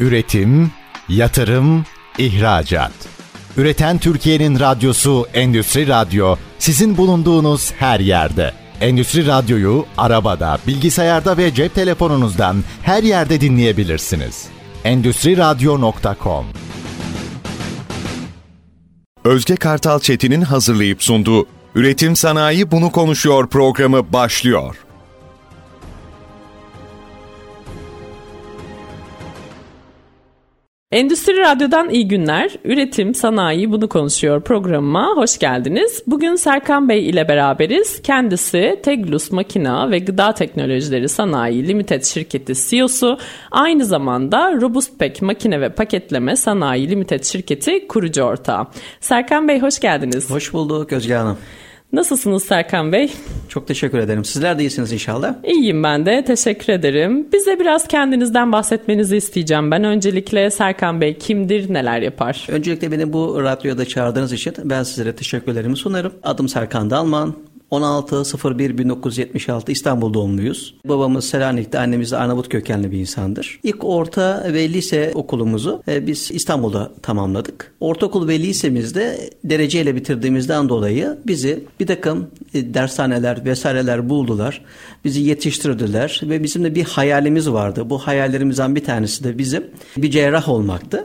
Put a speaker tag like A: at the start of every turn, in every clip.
A: Üretim, yatırım, ihracat. Üreten Türkiye'nin radyosu Endüstri Radyo sizin bulunduğunuz her yerde. Endüstri Radyo'yu arabada, bilgisayarda ve cep telefonunuzdan her yerde dinleyebilirsiniz. Endüstri Radyo.com Özge Kartal Çetin'in hazırlayıp sunduğu Üretim Sanayi Bunu Konuşuyor programı başlıyor.
B: Endüstri Radyo'dan iyi günler. Üretim, sanayi bunu konuşuyor programıma hoş geldiniz. Bugün Serkan Bey ile beraberiz. Kendisi Teglus Makina ve Gıda Teknolojileri Sanayi Limited şirketi CEO'su. Aynı zamanda Robust Pack Makine ve Paketleme Sanayi Limited şirketi kurucu ortağı. Serkan Bey hoş geldiniz.
C: Hoş bulduk Özge Hanım.
B: Nasılsınız Serkan Bey?
C: Çok teşekkür ederim. Sizler de iyisiniz inşallah.
B: İyiyim ben de. Teşekkür ederim. Bize biraz kendinizden bahsetmenizi isteyeceğim. Ben öncelikle Serkan Bey kimdir, neler yapar?
C: Öncelikle beni bu radyoda çağırdığınız için ben sizlere teşekkürlerimi sunarım. Adım Serkan Dalman. 16.01.1976 İstanbul doğumluyuz. Babamız Selanik'te, annemiz de Arnavut kökenli bir insandır. İlk orta ve lise okulumuzu e, biz İstanbul'da tamamladık. Ortaokul ve lisemizde dereceyle bitirdiğimizden dolayı bizi bir takım e, dershaneler vesaireler buldular. Bizi yetiştirdiler ve bizim de bir hayalimiz vardı. Bu hayallerimizden bir tanesi de bizim bir cerrah olmaktı.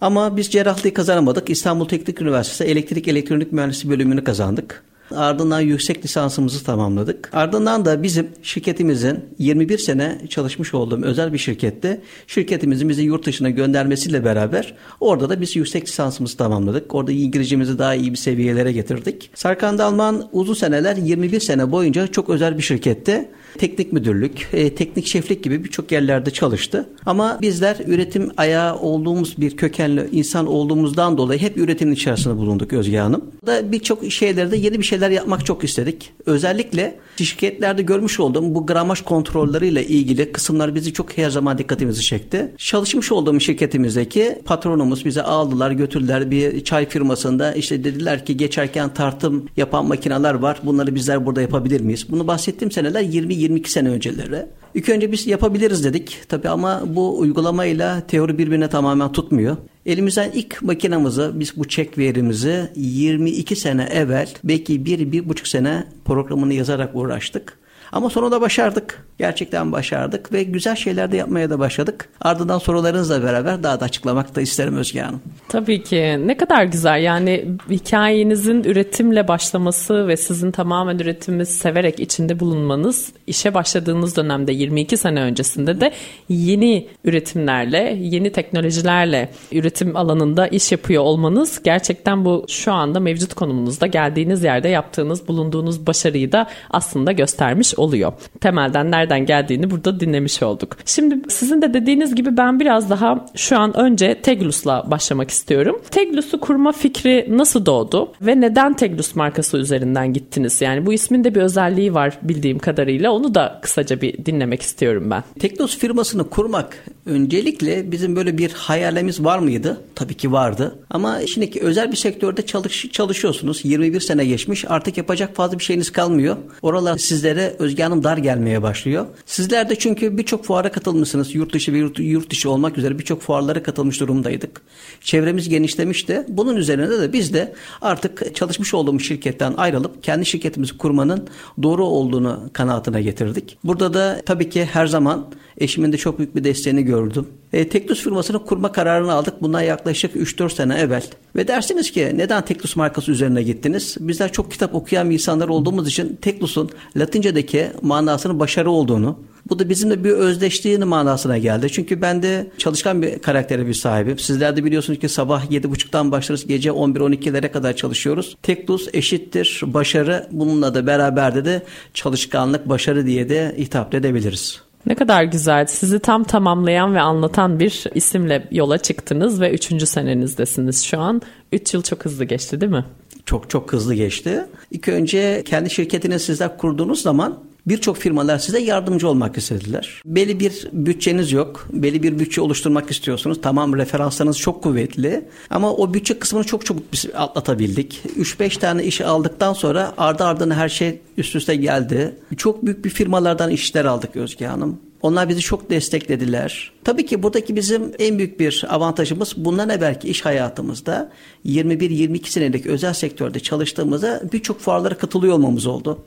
C: Ama biz cerrahlığı kazanamadık. İstanbul Teknik Üniversitesi Elektrik Elektronik Mühendisliği bölümünü kazandık. Ardından yüksek lisansımızı tamamladık. Ardından da bizim şirketimizin 21 sene çalışmış olduğum özel bir şirkette şirketimizin bizi yurt dışına göndermesiyle beraber orada da biz yüksek lisansımızı tamamladık. Orada İngilizcemizi daha iyi bir seviyelere getirdik. Sarkan Dalman uzun seneler 21 sene boyunca çok özel bir şirkette teknik müdürlük, e, teknik şeflik gibi birçok yerlerde çalıştı. Ama bizler üretim ayağı olduğumuz bir kökenli insan olduğumuzdan dolayı hep üretimin içerisinde bulunduk Özge Hanım. Da birçok şeylerde yeni bir şeyler yapmak çok istedik. Özellikle şirketlerde görmüş olduğum bu gramaj kontrolleriyle ilgili kısımlar bizi çok her zaman dikkatimizi çekti. Çalışmış olduğum şirketimizdeki patronumuz bize aldılar götürdüler bir çay firmasında işte dediler ki geçerken tartım yapan makineler var bunları bizler burada yapabilir miyiz? Bunu bahsettiğim seneler 20-22 sene önceleri. İlk önce biz yapabiliriz dedik tabi ama bu uygulamayla teori birbirine tamamen tutmuyor. Elimizden ilk makinamızı biz bu çek verimizi 22 sene evvel belki bir, bir buçuk sene programını yazarak uğraştık. Ama sonra da başardık. Gerçekten başardık ve güzel şeyler de yapmaya da başladık. Ardından sorularınızla beraber daha da açıklamak da isterim Özge Hanım.
B: Tabii ki. Ne kadar güzel. Yani hikayenizin üretimle başlaması ve sizin tamamen üretimi severek içinde bulunmanız, işe başladığınız dönemde 22 sene öncesinde de yeni üretimlerle, yeni teknolojilerle üretim alanında iş yapıyor olmanız gerçekten bu şu anda mevcut konumunuzda geldiğiniz yerde yaptığınız, bulunduğunuz başarıyı da aslında göstermiş oluyor. Temelden nereden geldiğini burada dinlemiş olduk. Şimdi sizin de dediğiniz gibi ben biraz daha şu an önce Teglus'la başlamak istiyorum. Teglus'u kurma fikri nasıl doğdu ve neden Teglus markası üzerinden gittiniz? Yani bu ismin de bir özelliği var bildiğim kadarıyla. Onu da kısaca bir dinlemek istiyorum ben.
C: Teglus firmasını kurmak öncelikle bizim böyle bir hayalimiz var mıydı? Tabii ki vardı. Ama şimdiki özel bir sektörde çalış, çalışıyorsunuz. 21 sene geçmiş. Artık yapacak fazla bir şeyiniz kalmıyor. Oralar sizlere Özge dar gelmeye başlıyor. Sizler de çünkü birçok fuara katılmışsınız. Yurt dışı ve yurt, yurt dışı olmak üzere birçok fuarlara katılmış durumdaydık. Çevremiz genişlemişti. Bunun üzerine de biz de artık çalışmış olduğumuz şirketten ayrılıp kendi şirketimizi kurmanın doğru olduğunu kanaatine getirdik. Burada da tabii ki her zaman eşimin de çok büyük bir desteğini gördüm. E, Teklus firmasını kurma kararını aldık bundan yaklaşık 3-4 sene evvel. Ve dersiniz ki neden Teklus markası üzerine gittiniz? Bizler çok kitap okuyan insanlar olduğumuz için Teklus'un Latince'deki manasının başarı olduğunu, bu da bizimle bir özdeşliğinin manasına geldi. Çünkü ben de çalışkan bir karaktere bir sahibim. Sizler de biliyorsunuz ki sabah 7.30'dan başlarız gece 11-12'lere kadar çalışıyoruz. Teklus eşittir başarı. Bununla da beraber de çalışkanlık başarı diye de hitap edebiliriz.
B: Ne kadar güzel. Sizi tam tamamlayan ve anlatan bir isimle yola çıktınız ve üçüncü senenizdesiniz şu an. Üç yıl çok hızlı geçti değil mi?
C: Çok çok hızlı geçti. İlk önce kendi şirketini sizler kurduğunuz zaman birçok firmalar size yardımcı olmak istediler. Belli bir bütçeniz yok. Belli bir bütçe oluşturmak istiyorsunuz. Tamam referanslarınız çok kuvvetli. Ama o bütçe kısmını çok çabuk biz atlatabildik. 3-5 tane iş aldıktan sonra ardı ardına her şey üst üste geldi. Çok büyük bir firmalardan işler aldık Özge Hanım. Onlar bizi çok desteklediler. Tabii ki buradaki bizim en büyük bir avantajımız bundan evvelki iş hayatımızda 21-22 senelik özel sektörde çalıştığımızda birçok fuarlara katılıyor olmamız oldu.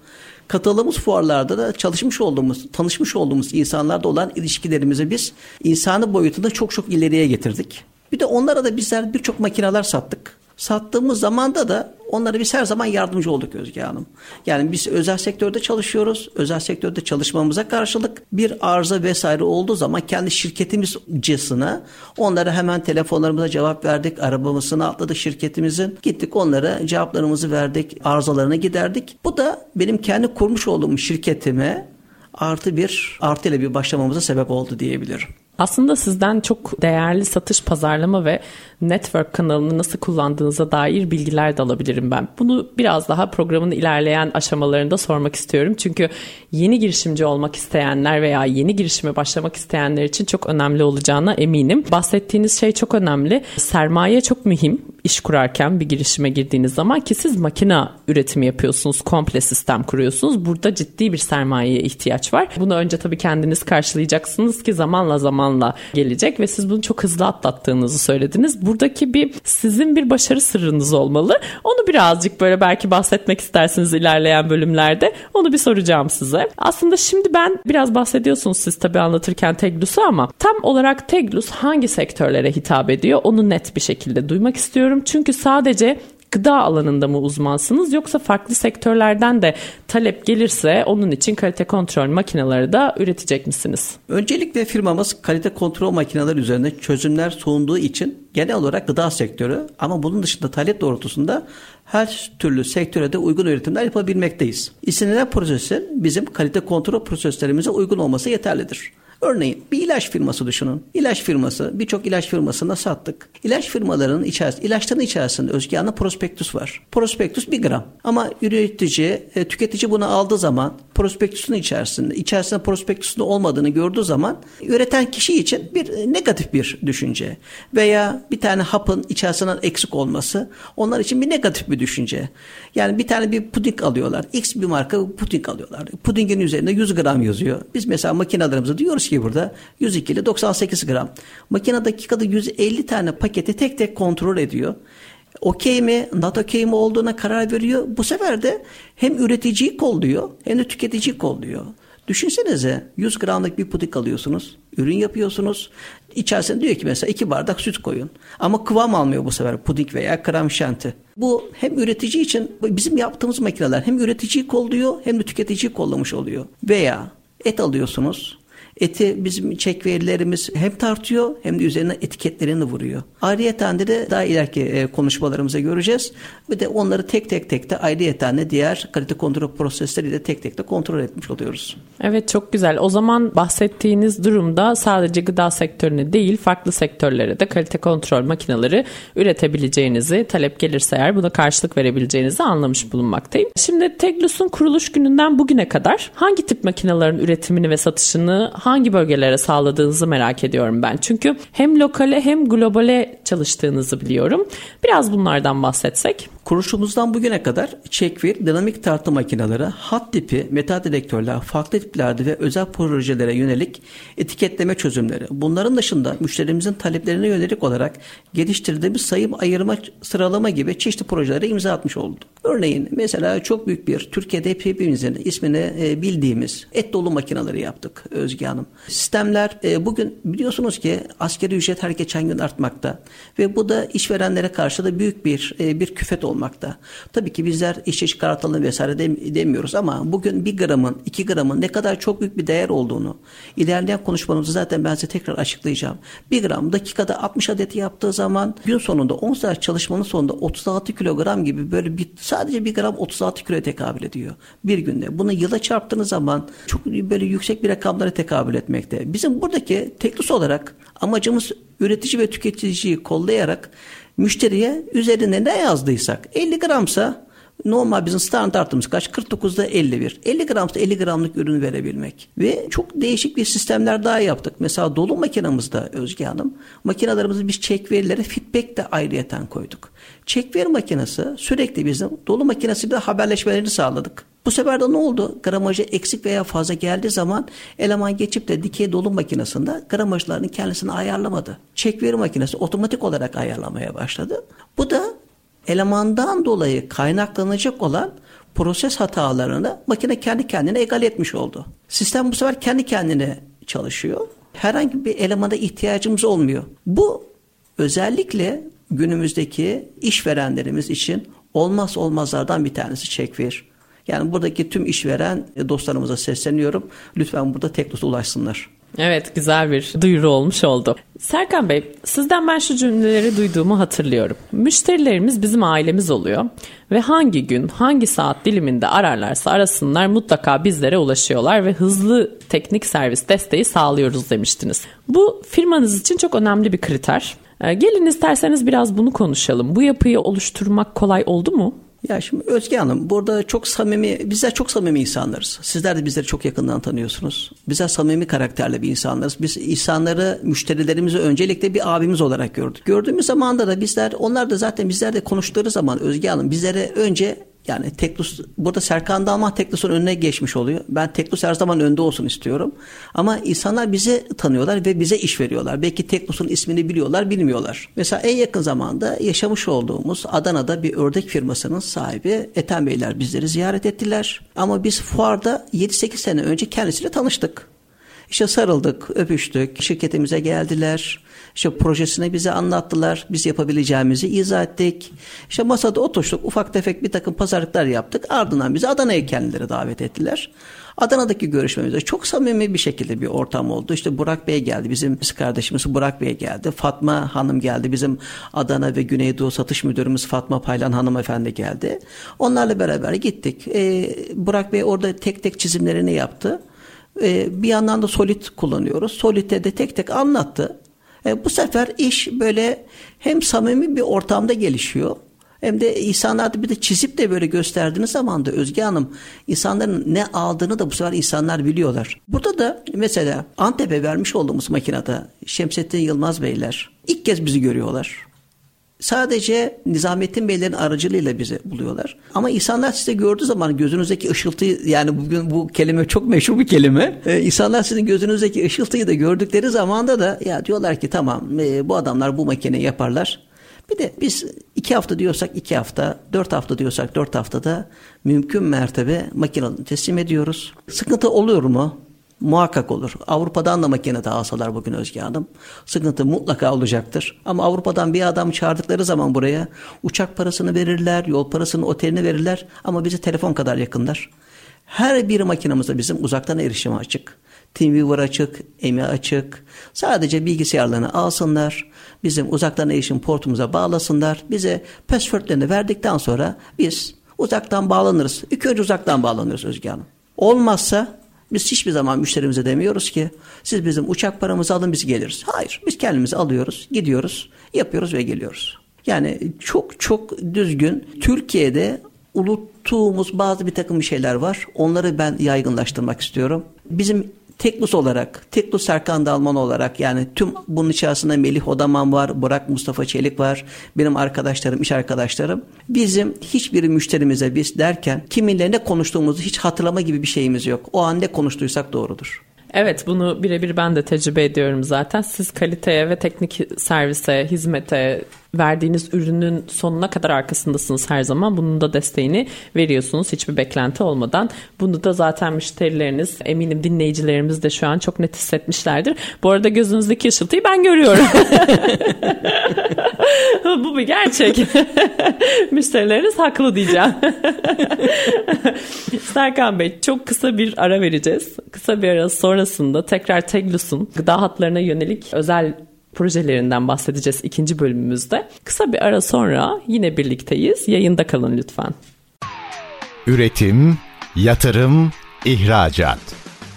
C: Katıldığımız fuarlarda da çalışmış olduğumuz, tanışmış olduğumuz insanlarla olan ilişkilerimizi biz insanı boyutunda çok çok ileriye getirdik. Bir de onlara da bizler birçok makineler sattık. Sattığımız zamanda da onlara biz her zaman yardımcı olduk Özge Hanım. Yani biz özel sektörde çalışıyoruz. Özel sektörde çalışmamıza karşılık bir arıza vesaire olduğu zaman kendi şirketimizcesine onlara hemen telefonlarımıza cevap verdik. Arabamızını atladık şirketimizin. Gittik onlara cevaplarımızı verdik. Arızalarını giderdik. Bu da benim kendi kurmuş olduğum şirketime artı bir artı ile bir başlamamıza sebep oldu diyebilirim.
B: Aslında sizden çok değerli satış, pazarlama ve network kanalını nasıl kullandığınıza dair bilgiler de alabilirim ben. Bunu biraz daha programın ilerleyen aşamalarında sormak istiyorum. Çünkü yeni girişimci olmak isteyenler veya yeni girişime başlamak isteyenler için çok önemli olacağına eminim. Bahsettiğiniz şey çok önemli. Sermaye çok mühim iş kurarken bir girişime girdiğiniz zaman ki siz makina üretimi yapıyorsunuz, komple sistem kuruyorsunuz. Burada ciddi bir sermayeye ihtiyaç var. Bunu önce tabii kendiniz karşılayacaksınız ki zamanla zamanla gelecek ve siz bunu çok hızlı atlattığınızı söylediniz. Buradaki bir sizin bir başarı sırrınız olmalı. Onu birazcık böyle belki bahsetmek istersiniz ilerleyen bölümlerde. Onu bir soracağım size. Aslında şimdi ben biraz bahsediyorsunuz siz tabii anlatırken Teglus'u ama tam olarak Teglus hangi sektörlere hitap ediyor? Onu net bir şekilde duymak istiyorum. Çünkü sadece gıda alanında mı uzmansınız yoksa farklı sektörlerden de talep gelirse onun için kalite kontrol makineleri de üretecek misiniz?
C: Öncelikle firmamız kalite kontrol makineleri üzerine çözümler sunduğu için genel olarak gıda sektörü ama bunun dışında talep doğrultusunda her türlü sektöre de uygun üretimler yapabilmekteyiz. İstenilen prosesin bizim kalite kontrol proseslerimize uygun olması yeterlidir. Örneğin bir ilaç firması düşünün. İlaç firması birçok ilaç firmasına sattık. İlaç firmalarının içerisinde, ilaçların içerisinde Özge Hanım prospektüs var. Prospektüs bir gram. Ama üretici, e, tüketici bunu aldığı zaman prospektüsün içerisinde, içerisinde prospektüsün olmadığını gördüğü zaman üreten kişi için bir e, negatif bir düşünce. Veya bir tane hapın içerisinden eksik olması onlar için bir negatif bir düşünce. Yani bir tane bir puding alıyorlar. X bir marka puding alıyorlar. Pudingin üzerinde 100 gram yazıyor. Biz mesela makinelerimize diyoruz ki burada 102 ile 98 gram. Makine dakikada 150 tane paketi tek tek kontrol ediyor okey mi, not okey mi olduğuna karar veriyor. Bu sefer de hem üreticiyi kolluyor hem de tüketiciyi kolluyor. Düşünsenize 100 gramlık bir puding alıyorsunuz. Ürün yapıyorsunuz. İçerisine diyor ki mesela iki bardak süt koyun. Ama kıvam almıyor bu sefer puding veya krem şanti. Bu hem üretici için bizim yaptığımız makineler hem üreticiyi kolluyor hem de tüketiciyi kollamış oluyor. Veya et alıyorsunuz. Eti bizim çek verilerimiz hem tartıyor hem de üzerine etiketlerini vuruyor. Ayrıyeten de daha ileriki e, konuşmalarımıza göreceğiz. Ve de onları tek tek tek de ayrıyeten de diğer kalite kontrol prosesleriyle tek tek de kontrol etmiş oluyoruz.
B: Evet çok güzel. O zaman bahsettiğiniz durumda sadece gıda sektörüne değil farklı sektörlere de kalite kontrol makineleri üretebileceğinizi talep gelirse eğer buna karşılık verebileceğinizi anlamış bulunmaktayım. Şimdi Teglus'un kuruluş gününden bugüne kadar hangi tip makinelerin üretimini ve satışını hangi bölgelere sağladığınızı merak ediyorum ben. Çünkü hem lokale hem globale çalıştığınızı biliyorum. Biraz bunlardan bahsetsek.
C: Kuruluşumuzdan bugüne kadar çekvir, dinamik tartı makineleri, hat tipi, metal dedektörler, farklı tiplerde ve özel projelere yönelik etiketleme çözümleri. Bunların dışında müşterimizin taleplerine yönelik olarak geliştirdiğimiz sayım ayırma, sıralama gibi çeşitli projelere imza atmış olduk. Örneğin mesela çok büyük bir Türkiye'de hepimizin ismini e, bildiğimiz et dolu makineleri yaptık Özge Hanım. Sistemler e, bugün biliyorsunuz ki askeri ücret her geçen gün artmakta ve bu da işverenlere karşı da büyük bir e, bir küfet olmakta. Tabii ki bizler işe çıkartalım vesaire demiyoruz ama bugün bir gramın iki gramın ne kadar çok büyük bir değer olduğunu ilerleyen konuşmamızda zaten ben size tekrar açıklayacağım. Bir gram dakikada 60 adet yaptığı zaman gün sonunda 10 saat çalışmanın sonunda 36 kilogram gibi böyle bir sadece bir gram 36 kiloya tekabül ediyor bir günde. Bunu yıla çarptığınız zaman çok böyle yüksek bir rakamlara tekabül etmekte. Bizim buradaki teklus olarak amacımız üretici ve tüketiciyi kollayarak müşteriye üzerine ne yazdıysak 50 gramsa Normal bizim standartımız kaç? 49'da 51. 50 gramsa 50 gramlık ürün verebilmek. Ve çok değişik bir sistemler daha yaptık. Mesela dolu makinamızda Özge Hanım. Makinelerimizi biz çek verileri feedback de ayrıyeten koyduk. Çek veri makinesi sürekli bizim dolu makinesiyle haberleşmelerini sağladık. Bu sefer de ne oldu? Gramajı eksik veya fazla geldiği zaman eleman geçip de dikey dolu makinesinde gramajlarını kendisini ayarlamadı. Çek veri makinesi otomatik olarak ayarlamaya başladı. Bu da elemandan dolayı kaynaklanacak olan proses hatalarını makine kendi kendine egal etmiş oldu. Sistem bu sefer kendi kendine çalışıyor. Herhangi bir elemana ihtiyacımız olmuyor. Bu özellikle günümüzdeki işverenlerimiz için olmaz olmazlardan bir tanesi çekvir. Yani buradaki tüm işveren dostlarımıza sesleniyorum. Lütfen burada Teknos'a ulaşsınlar.
B: Evet güzel bir duyuru olmuş oldu. Serkan Bey sizden ben şu cümleleri duyduğumu hatırlıyorum. Müşterilerimiz bizim ailemiz oluyor ve hangi gün hangi saat diliminde ararlarsa arasınlar mutlaka bizlere ulaşıyorlar ve hızlı teknik servis desteği sağlıyoruz demiştiniz. Bu firmanız için çok önemli bir kriter. Ee, gelin isterseniz biraz bunu konuşalım. Bu yapıyı oluşturmak kolay oldu mu?
C: Ya şimdi Özge Hanım burada çok samimi, bizler çok samimi insanlarız. Sizler de bizleri çok yakından tanıyorsunuz. Bizler samimi karakterli bir insanlarız. Biz insanları, müşterilerimizi öncelikle bir abimiz olarak gördük. Gördüğümüz zaman da bizler, onlar da zaten bizlerle konuştukları zaman Özge Hanım bizlere önce yani Teklus burada Serkan Dalman Teklus'un önüne geçmiş oluyor. Ben Teklus her zaman önde olsun istiyorum. Ama insanlar bizi tanıyorlar ve bize iş veriyorlar. Belki Teklus'un ismini biliyorlar, bilmiyorlar. Mesela en yakın zamanda yaşamış olduğumuz Adana'da bir ördek firmasının sahibi Ethem Beyler bizleri ziyaret ettiler. Ama biz fuarda 7-8 sene önce kendisiyle tanıştık. İşte sarıldık, öpüştük, şirketimize geldiler. İşte projesini bize anlattılar. Biz yapabileceğimizi izah ettik. İşte masada oturuştuk. Ufak tefek bir takım pazarlıklar yaptık. Ardından bizi Adana'ya kendileri davet ettiler. Adana'daki görüşmemizde çok samimi bir şekilde bir ortam oldu. İşte Burak Bey geldi. Bizim kardeşimiz Burak Bey geldi. Fatma Hanım geldi. Bizim Adana ve Güneydoğu satış müdürümüz Fatma Paylan hanımefendi geldi. Onlarla beraber gittik. Ee, Burak Bey orada tek tek çizimlerini yaptı. Ee, bir yandan da Solid kullanıyoruz. Solid'e de tek tek anlattı. E, bu sefer iş böyle hem samimi bir ortamda gelişiyor hem de insanlar bir de çizip de böyle gösterdiğiniz zaman da Özge Hanım insanların ne aldığını da bu sefer insanlar biliyorlar. Burada da mesela Antep'e vermiş olduğumuz makinede Şemsettin Yılmaz Beyler ilk kez bizi görüyorlar. Sadece Nizamettin Beylerin aracılığıyla bizi buluyorlar. Ama insanlar size gördüğü zaman gözünüzdeki ışıltıyı yani bugün bu kelime çok meşhur bir kelime. Ee, insanlar sizin gözünüzdeki ışıltıyı da gördükleri zamanda da ya diyorlar ki tamam e, bu adamlar bu makineyi yaparlar. Bir de biz iki hafta diyorsak iki hafta, dört hafta diyorsak dört haftada mümkün mertebe makineleri teslim ediyoruz. Sıkıntı oluyor mu? Muhakkak olur. Avrupa'dan da makine alsalar bugün Özge Hanım. Sıkıntı mutlaka olacaktır. Ama Avrupa'dan bir adam çağırdıkları zaman buraya uçak parasını verirler, yol parasını, otelini verirler ama bize telefon kadar yakınlar. Her bir makinamızda bizim uzaktan erişimi açık. TeamViewer açık, EMI açık. Sadece bilgisayarlarını alsınlar. Bizim uzaktan erişim portumuza bağlasınlar. Bize passwordlerini verdikten sonra biz uzaktan bağlanırız. İlk önce uzaktan bağlanırız Özge Hanım. Olmazsa biz hiçbir zaman müşterimize demiyoruz ki siz bizim uçak paramızı alın biz geliriz. Hayır biz kendimizi alıyoruz gidiyoruz yapıyoruz ve geliyoruz. Yani çok çok düzgün Türkiye'de unuttuğumuz bazı bir takım şeyler var. Onları ben yaygınlaştırmak istiyorum. Bizim Teklus olarak, Teklus Serkan Dalman olarak yani tüm bunun içerisinde Melih Odaman var, Burak Mustafa Çelik var, benim arkadaşlarım, iş arkadaşlarım. Bizim hiçbir müşterimize biz derken kiminle ne konuştuğumuzu hiç hatırlama gibi bir şeyimiz yok. O an ne konuştuysak doğrudur.
B: Evet bunu birebir ben de tecrübe ediyorum zaten. Siz kaliteye ve teknik servise, hizmete, verdiğiniz ürünün sonuna kadar arkasındasınız her zaman. Bunun da desteğini veriyorsunuz hiçbir beklenti olmadan. Bunu da zaten müşterileriniz, eminim dinleyicilerimiz de şu an çok net hissetmişlerdir. Bu arada gözünüzdeki ışıltıyı ben görüyorum. Bu bir gerçek. Müşterileriniz haklı diyeceğim. Serkan Bey çok kısa bir ara vereceğiz. Kısa bir ara sonrasında tekrar Teglus'un gıda hatlarına yönelik özel projelerinden bahsedeceğiz ikinci bölümümüzde. Kısa bir ara sonra yine birlikteyiz. Yayında kalın lütfen.
A: Üretim, yatırım, ihracat.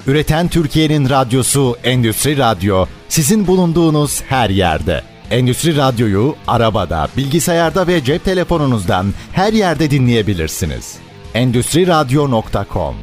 A: Üreten Türkiye'nin radyosu Endüstri Radyo sizin bulunduğunuz her yerde. Endüstri Radyo'yu arabada, bilgisayarda ve cep telefonunuzdan her yerde dinleyebilirsiniz. Endüstri Radyo.com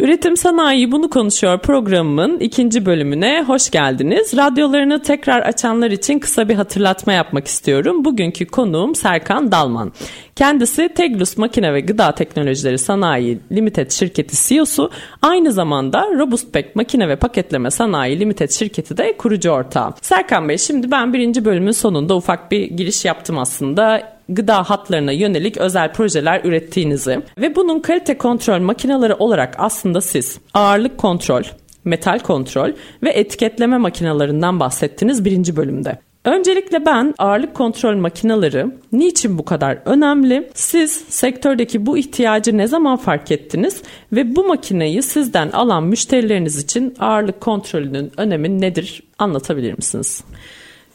B: Üretim Sanayi Bunu Konuşuyor programımın ikinci bölümüne hoş geldiniz. Radyolarını tekrar açanlar için kısa bir hatırlatma yapmak istiyorum. Bugünkü konuğum Serkan Dalman. Kendisi Teglus Makine ve Gıda Teknolojileri Sanayi Limited şirketi CEO'su. Aynı zamanda Robustpack Makine ve Paketleme Sanayi Limited şirketi de kurucu ortağı. Serkan Bey şimdi ben birinci bölümün sonunda ufak bir giriş yaptım aslında gıda hatlarına yönelik özel projeler ürettiğinizi ve bunun kalite kontrol makineleri olarak aslında siz ağırlık kontrol, metal kontrol ve etiketleme makinalarından bahsettiniz birinci bölümde. Öncelikle ben ağırlık kontrol makineleri niçin bu kadar önemli? Siz sektördeki bu ihtiyacı ne zaman fark ettiniz ve bu makineyi sizden alan müşterileriniz için ağırlık kontrolünün önemi nedir? Anlatabilir misiniz?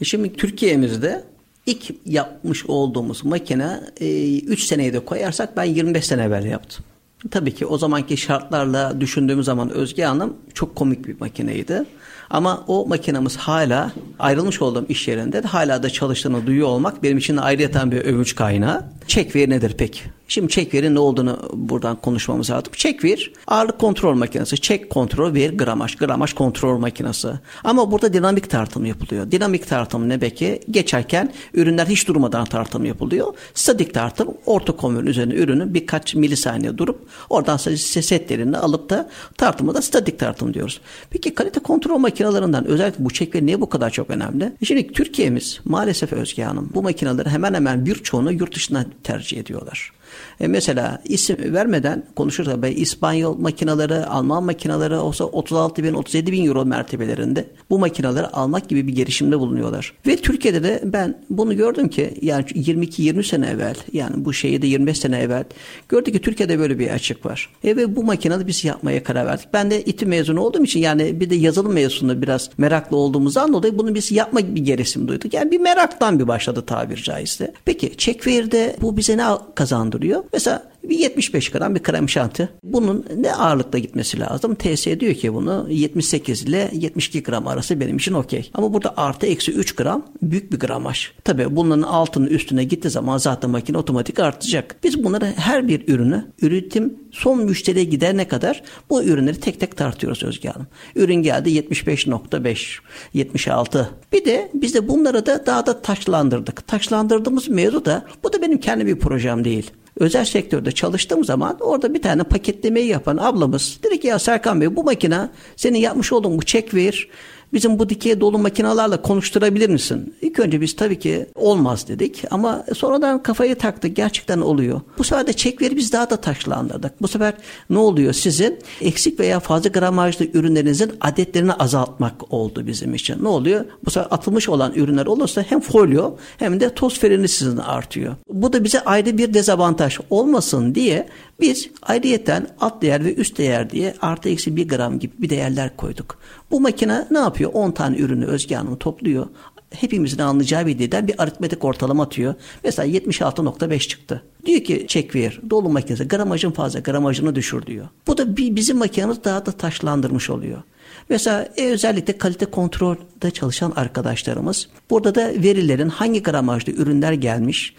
C: Şimdi Türkiye'mizde İlk yapmış olduğumuz makine 3 e, seneyi de koyarsak ben 25 sene evvel yaptım. Tabii ki o zamanki şartlarla düşündüğümüz zaman Özge Hanım çok komik bir makineydi. Ama o makinemiz hala ayrılmış olduğum iş yerinde de hala da çalıştığını duyuyor olmak benim için ayrıyeten bir övünç kaynağı. Çek veri nedir peki? Şimdi çek veri ne olduğunu buradan konuşmamız lazım. Çek ver ağırlık kontrol makinesi. Çek kontrol ver gramaj. Gramaj kontrol makinesi. Ama burada dinamik tartım yapılıyor. Dinamik tartım ne peki? Geçerken ürünler hiç durmadan tartım yapılıyor. Statik tartım orta konveyörün üzerine ürünün birkaç milisaniye durup oradan setlerini alıp da tartımı da statik tartım diyoruz. Peki kalite kontrol makinelerinden özellikle bu çek veri niye bu kadar çok önemli? Şimdi Türkiye'miz maalesef Özge Hanım bu makineleri hemen hemen birçoğunu yurt dışına tercih ediyorlar. E mesela isim vermeden konuşursa be İspanyol makinaları, Alman makinaları olsa 36 bin 37 bin euro mertebelerinde bu makinaları almak gibi bir girişimde bulunuyorlar. Ve Türkiye'de de ben bunu gördüm ki yani 22-20 sene evvel yani bu şeyi de 25 sene evvel gördük ki Türkiye'de böyle bir açık var. E ve bu makinede biz yapmaya karar verdik. Ben de İTÜ mezunu olduğum için yani bir de yazılım mezunu biraz meraklı olduğumuzdan dolayı bunu biz yapma bir geresim duyduk. Yani bir meraktan bir başladı tabir caizse. Peki Checkware'de bu bize ne kazandırıyor? Mesela bir 75 gram bir krem şanti. Bunun ne ağırlıkta gitmesi lazım? TS diyor ki bunu 78 ile 72 gram arası benim için okey. Ama burada artı eksi 3 gram büyük bir gramaj. Tabii bunların altının üstüne gittiği zaman zaten makine otomatik artacak. Biz bunları her bir ürünü üretim son müşteriye gidene kadar bu ürünleri tek tek tartıyoruz Özge Hanım. Ürün geldi 75.5, 76. Bir de biz de bunları da daha da taşlandırdık. Taşlandırdığımız mevzu da bu da benim kendi bir projem değil özel sektörde çalıştığım zaman orada bir tane paketlemeyi yapan ablamız dedi ki ya Serkan Bey bu makine senin yapmış olduğun bu çek ver bizim bu dikey dolu makinalarla konuşturabilir misin? İlk önce biz tabii ki olmaz dedik ama sonradan kafayı taktık gerçekten oluyor. Bu sefer de çekleri biz daha da taşlandırdık. Bu sefer ne oluyor sizin eksik veya fazla gramajlı ürünlerinizin adetlerini azaltmak oldu bizim için. Ne oluyor? Bu sefer atılmış olan ürünler olursa hem folyo hem de toz fereni sizin artıyor. Bu da bize ayrı bir dezavantaj olmasın diye biz ayrıyeten alt değer ve üst değer diye artı eksi bir gram gibi bir değerler koyduk. Bu makine ne yapıyor? 10 tane ürünü Özge Hanım topluyor. Hepimizin anlayacağı bir dilden bir aritmetik ortalama atıyor. Mesela 76.5 çıktı. Diyor ki çek ver. Dolu makinesi gramajın fazla gramajını düşür diyor. Bu da bizim makinemiz daha da taşlandırmış oluyor. Mesela e, özellikle kalite kontrolde çalışan arkadaşlarımız burada da verilerin hangi gramajlı ürünler gelmiş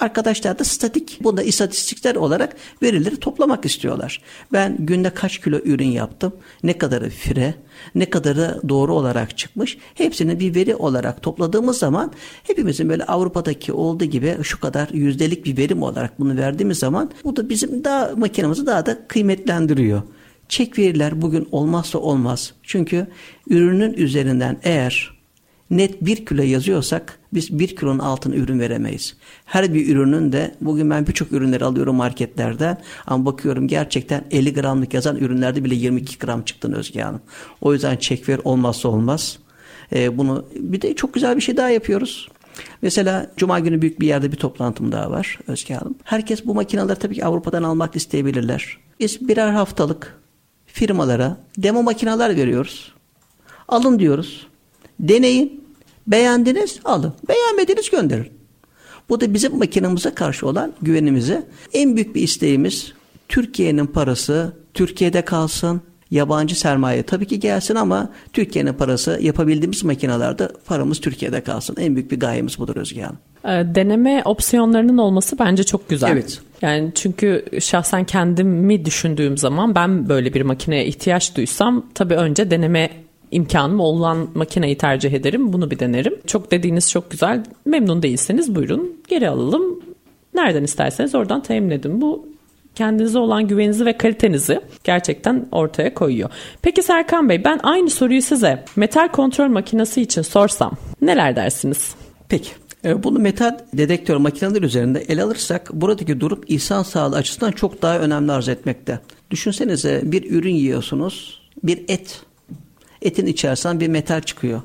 C: arkadaşlar da statik bunda istatistikler olarak verileri toplamak istiyorlar. Ben günde kaç kilo ürün yaptım ne kadarı fire ne kadarı doğru olarak çıkmış hepsini bir veri olarak topladığımız zaman hepimizin böyle Avrupa'daki olduğu gibi şu kadar yüzdelik bir verim olarak bunu verdiğimiz zaman bu da bizim daha makinemizi daha da kıymetlendiriyor. Çek veriler bugün olmazsa olmaz. Çünkü ürünün üzerinden eğer net bir kilo yazıyorsak biz bir kilonun altına ürün veremeyiz. Her bir ürünün de bugün ben birçok ürünleri alıyorum marketlerden ama bakıyorum gerçekten 50 gramlık yazan ürünlerde bile 22 gram çıktı Özge Hanım. O yüzden çek ver olmazsa olmaz. Ee, bunu bir de çok güzel bir şey daha yapıyoruz. Mesela Cuma günü büyük bir yerde bir toplantım daha var Özge Hanım. Herkes bu makineleri tabii ki Avrupa'dan almak isteyebilirler. Biz birer haftalık firmalara demo makineler veriyoruz. Alın diyoruz. Deneyin. Beğendiniz alın. Beğenmediniz gönderin. Bu da bizim makinemize karşı olan güvenimize en büyük bir isteğimiz Türkiye'nin parası Türkiye'de kalsın. Yabancı sermaye tabii ki gelsin ama Türkiye'nin parası yapabildiğimiz makinelerde paramız Türkiye'de kalsın. En büyük bir gayemiz budur Özge Hanım.
B: Ee, deneme opsiyonlarının olması bence çok güzel.
C: Evet.
B: Yani çünkü şahsen kendimi düşündüğüm zaman ben böyle bir makineye ihtiyaç duysam tabii önce deneme imkanım olan makineyi tercih ederim. Bunu bir denerim. Çok dediğiniz çok güzel. Memnun değilseniz buyurun geri alalım. Nereden isterseniz oradan temin edin. Bu kendinize olan güveninizi ve kalitenizi gerçekten ortaya koyuyor. Peki Serkan Bey ben aynı soruyu size metal kontrol makinesi için sorsam neler dersiniz?
C: Peki. E, bunu metal dedektör makineler üzerinde ele alırsak buradaki durum insan sağlığı açısından çok daha önemli arz etmekte. Düşünsenize bir ürün yiyorsunuz, bir et. Etin içerisinden bir metal çıkıyor.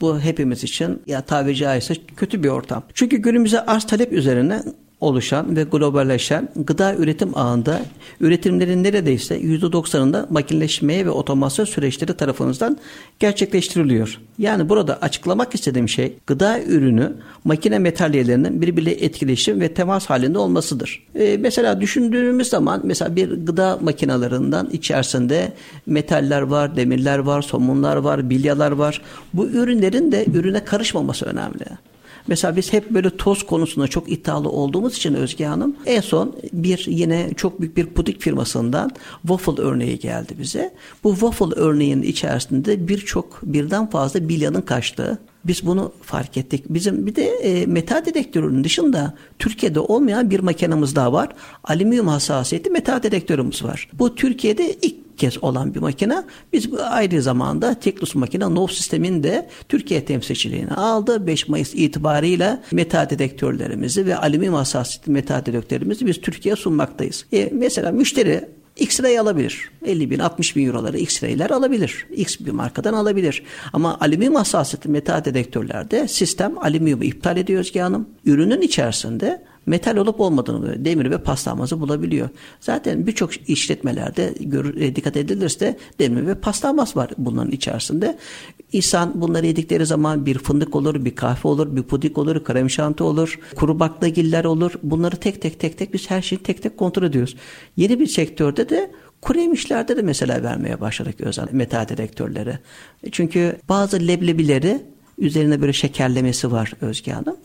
C: Bu hepimiz için ya tabiri caizse kötü bir ortam. Çünkü günümüzde arz talep üzerine oluşan ve globalleşen gıda üretim ağında üretimlerin neredeyse %90'ında makineleşmeye ve otomasyon süreçleri tarafımızdan gerçekleştiriliyor. Yani burada açıklamak istediğim şey gıda ürünü makine metalyelerinin birbiriyle etkileşim ve temas halinde olmasıdır. Ee, mesela düşündüğümüz zaman mesela bir gıda makinalarından içerisinde metaller var, demirler var, somunlar var, bilyalar var. Bu ürünlerin de ürüne karışmaması önemli. Mesela biz hep böyle toz konusunda çok iddialı olduğumuz için Özge Hanım en son bir yine çok büyük bir puding firmasından waffle örneği geldi bize. Bu waffle örneğinin içerisinde birçok birden fazla bilyanın kaçtığı biz bunu fark ettik. Bizim bir de e, metal dedektörünün dışında Türkiye'de olmayan bir makinemiz daha var. Alüminyum hassasiyeti metal dedektörümüz var. Bu Türkiye'de ilk kez olan bir makine. Biz ayrı zamanda Teklus makine NOV sisteminde Türkiye temsilciliğini aldı. 5 Mayıs itibarıyla metal dedektörlerimizi ve alüminyum hassasiyetli metal dedektörlerimizi biz Türkiye'ye sunmaktayız. E, mesela müşteri X-ray alabilir. 50 bin 60 bin euroları X-ray'ler alabilir. X bir markadan alabilir. Ama alüminyum hassasiyetli metal dedektörlerde sistem alüminyumu iptal ediyor Özge Hanım. Ürünün içerisinde metal olup olmadığını demir ve paslanmazı bulabiliyor. Zaten birçok işletmelerde gör, e, dikkat edilirse demir ve paslanmaz var bunların içerisinde. İnsan bunları yedikleri zaman bir fındık olur, bir kahve olur, bir pudik olur, krem şanti olur, kuru baklagiller olur. Bunları tek tek tek tek biz her şeyi tek tek kontrol ediyoruz. Yeni bir sektörde de Kuru yemişlerde de mesela vermeye başladık özel metal dedektörleri. Çünkü bazı leblebileri üzerine böyle şekerlemesi var Özge Hanım.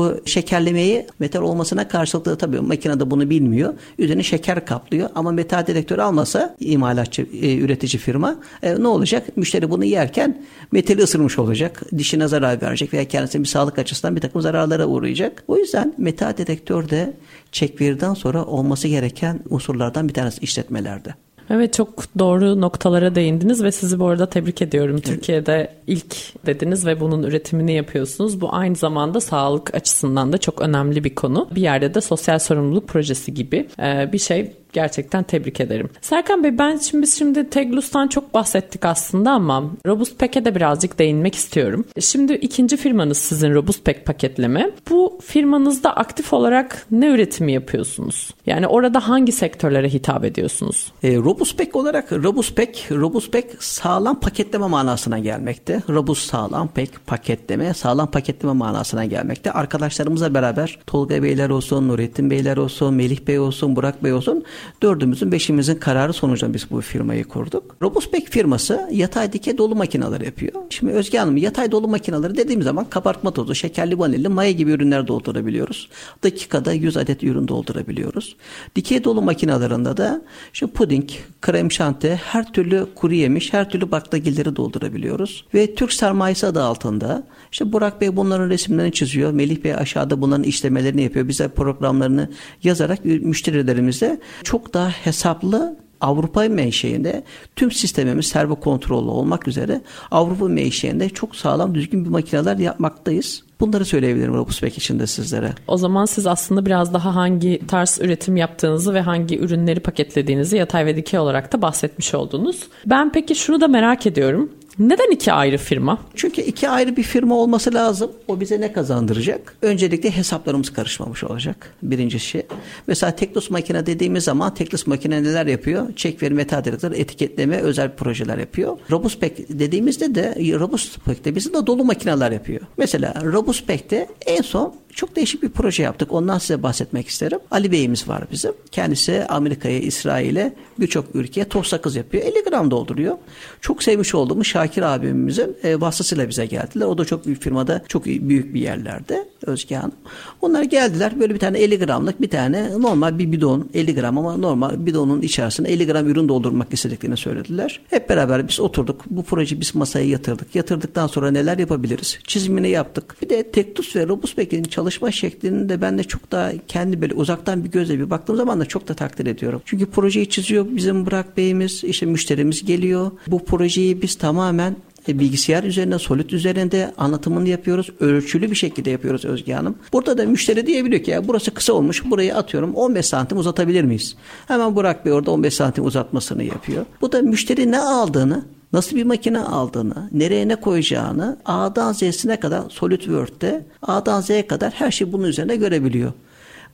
C: Bu şekerlemeyi metal olmasına karşılıklı tabii makinede bunu bilmiyor. Üzerine şeker kaplıyor ama metal dedektörü almasa imalatçı, e, üretici firma e, ne olacak? Müşteri bunu yerken metali ısırmış olacak. Dişine zarar verecek veya kendisine bir sağlık açısından bir takım zararlara uğrayacak. O yüzden metal dedektör de çekvirden sonra olması gereken unsurlardan bir tanesi işletmelerde.
B: Evet çok doğru noktalara değindiniz ve sizi bu arada tebrik ediyorum. Türkiye'de ilk dediniz ve bunun üretimini yapıyorsunuz. Bu aynı zamanda sağlık açısından da çok önemli bir konu. Bir yerde de sosyal sorumluluk projesi gibi bir şey gerçekten tebrik ederim. Serkan Bey ben şimdi biz şimdi Teglus'tan çok bahsettik aslında ama Robust Pack'e de birazcık değinmek istiyorum. Şimdi ikinci firmanız sizin Robust Pack paketleme. Bu firmanızda aktif olarak ne üretimi yapıyorsunuz? Yani orada hangi sektörlere hitap ediyorsunuz?
C: E, Robust Pack olarak Robust Pack, Robust Pack sağlam paketleme manasına gelmekte. Robust sağlam pack paketleme, sağlam paketleme manasına gelmekte. Arkadaşlarımızla beraber Tolga Beyler olsun, Nurettin Beyler olsun, Melih Bey olsun, Burak Bey olsun dördümüzün beşimizin kararı sonucunda biz bu firmayı kurduk. Robuspek firması yatay dikey dolu makineler yapıyor. Şimdi Özge Hanım yatay dolu makineleri dediğim zaman kabartma tozu, şekerli vanilli, maya gibi ürünler doldurabiliyoruz. Dakikada 100 adet ürün doldurabiliyoruz. Dikey dolu makinalarında da şu puding, krem şanti, her türlü kuru yemiş, her türlü baklagilleri doldurabiliyoruz. Ve Türk sermayesi adı altında işte Burak Bey bunların resimlerini çiziyor. Melih Bey aşağıda bunların işlemelerini yapıyor. Bize programlarını yazarak müşterilerimize çok daha hesaplı Avrupa menşeinde tüm sistemimiz servo kontrollü olmak üzere Avrupa menşeinde çok sağlam düzgün bir makineler yapmaktayız. Bunları söyleyebilirim Robuspec için de sizlere.
B: O zaman siz aslında biraz daha hangi tarz üretim yaptığınızı ve hangi ürünleri paketlediğinizi yatay ve dikey olarak da bahsetmiş oldunuz. Ben peki şunu da merak ediyorum. Neden iki ayrı firma?
C: Çünkü iki ayrı bir firma olması lazım. O bize ne kazandıracak? Öncelikle hesaplarımız karışmamış olacak. Birinci şey. Mesela Teknos makine dediğimiz zaman Teknos makine neler yapıyor? Çek verme tadilatları, etiketleme, özel projeler yapıyor. Robuspec dediğimizde de Robuspec'te bizim de dolu makineler yapıyor. Mesela Robuspec'te en son çok değişik bir proje yaptık. Ondan size bahsetmek isterim. Ali Bey'imiz var bizim. Kendisi Amerika'ya, İsrail'e birçok ülkeye toz sakız yapıyor. 50 gram dolduruyor. Çok sevmiş olduğumuz Şakir abimizin e, vasıtasıyla bize geldiler. O da çok büyük firmada, çok büyük bir yerlerde Özge Hanım. Onlar geldiler böyle bir tane 50 gramlık bir tane normal bir bidon 50 gram ama normal bidonun içerisine 50 gram ürün doldurmak istediklerini söylediler. Hep beraber biz oturduk. Bu projeyi biz masaya yatırdık. Yatırdıktan sonra neler yapabiliriz? Çizimini yaptık. Bir de Tektus ve Robust Back'in çalışma şeklini de ben de çok daha kendi böyle uzaktan bir gözle bir baktığım zaman da çok da takdir ediyorum. Çünkü projeyi çiziyor bizim Burak Bey'imiz, işte müşterimiz geliyor. Bu projeyi biz tamamen e, bilgisayar üzerinde, solit üzerinde anlatımını yapıyoruz. Ölçülü bir şekilde yapıyoruz Özge Hanım. Burada da müşteri diyebiliyor ki ya burası kısa olmuş. Burayı atıyorum 15 santim uzatabilir miyiz? Hemen Burak Bey orada 15 santim uzatmasını yapıyor. Bu da müşteri ne aldığını nasıl bir makine aldığını, nereye ne koyacağını A'dan Z'sine kadar SolidWorks'te A'dan Z'ye kadar her şeyi bunun üzerinde görebiliyor.